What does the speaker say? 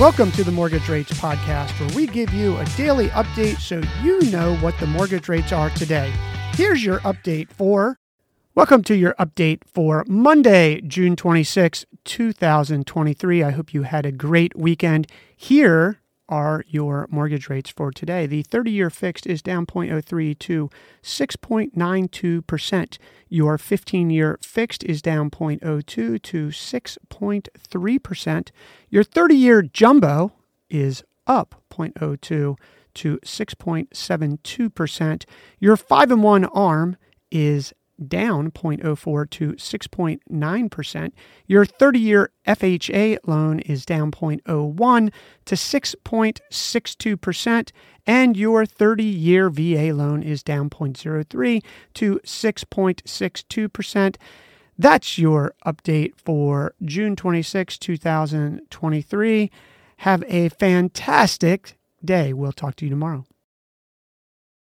Welcome to the Mortgage Rates Podcast, where we give you a daily update so you know what the mortgage rates are today. Here's your update for. Welcome to your update for Monday, June 26, 2023. I hope you had a great weekend. Here are your mortgage rates for today. The 30 year fixed is down 0.03 to 6.92%. Your 15 year fixed is down 0.02 to 6.3%. Your 30 year jumbo is up 0.02 to 6.72%. Your 5 and 1 arm is down 0.04 to 6.9%. Your 30 year FHA loan is down 0.01 to 6.62%. And your 30 year VA loan is down 0.03 to 6.62%. That's your update for June 26, 2023. Have a fantastic day. We'll talk to you tomorrow.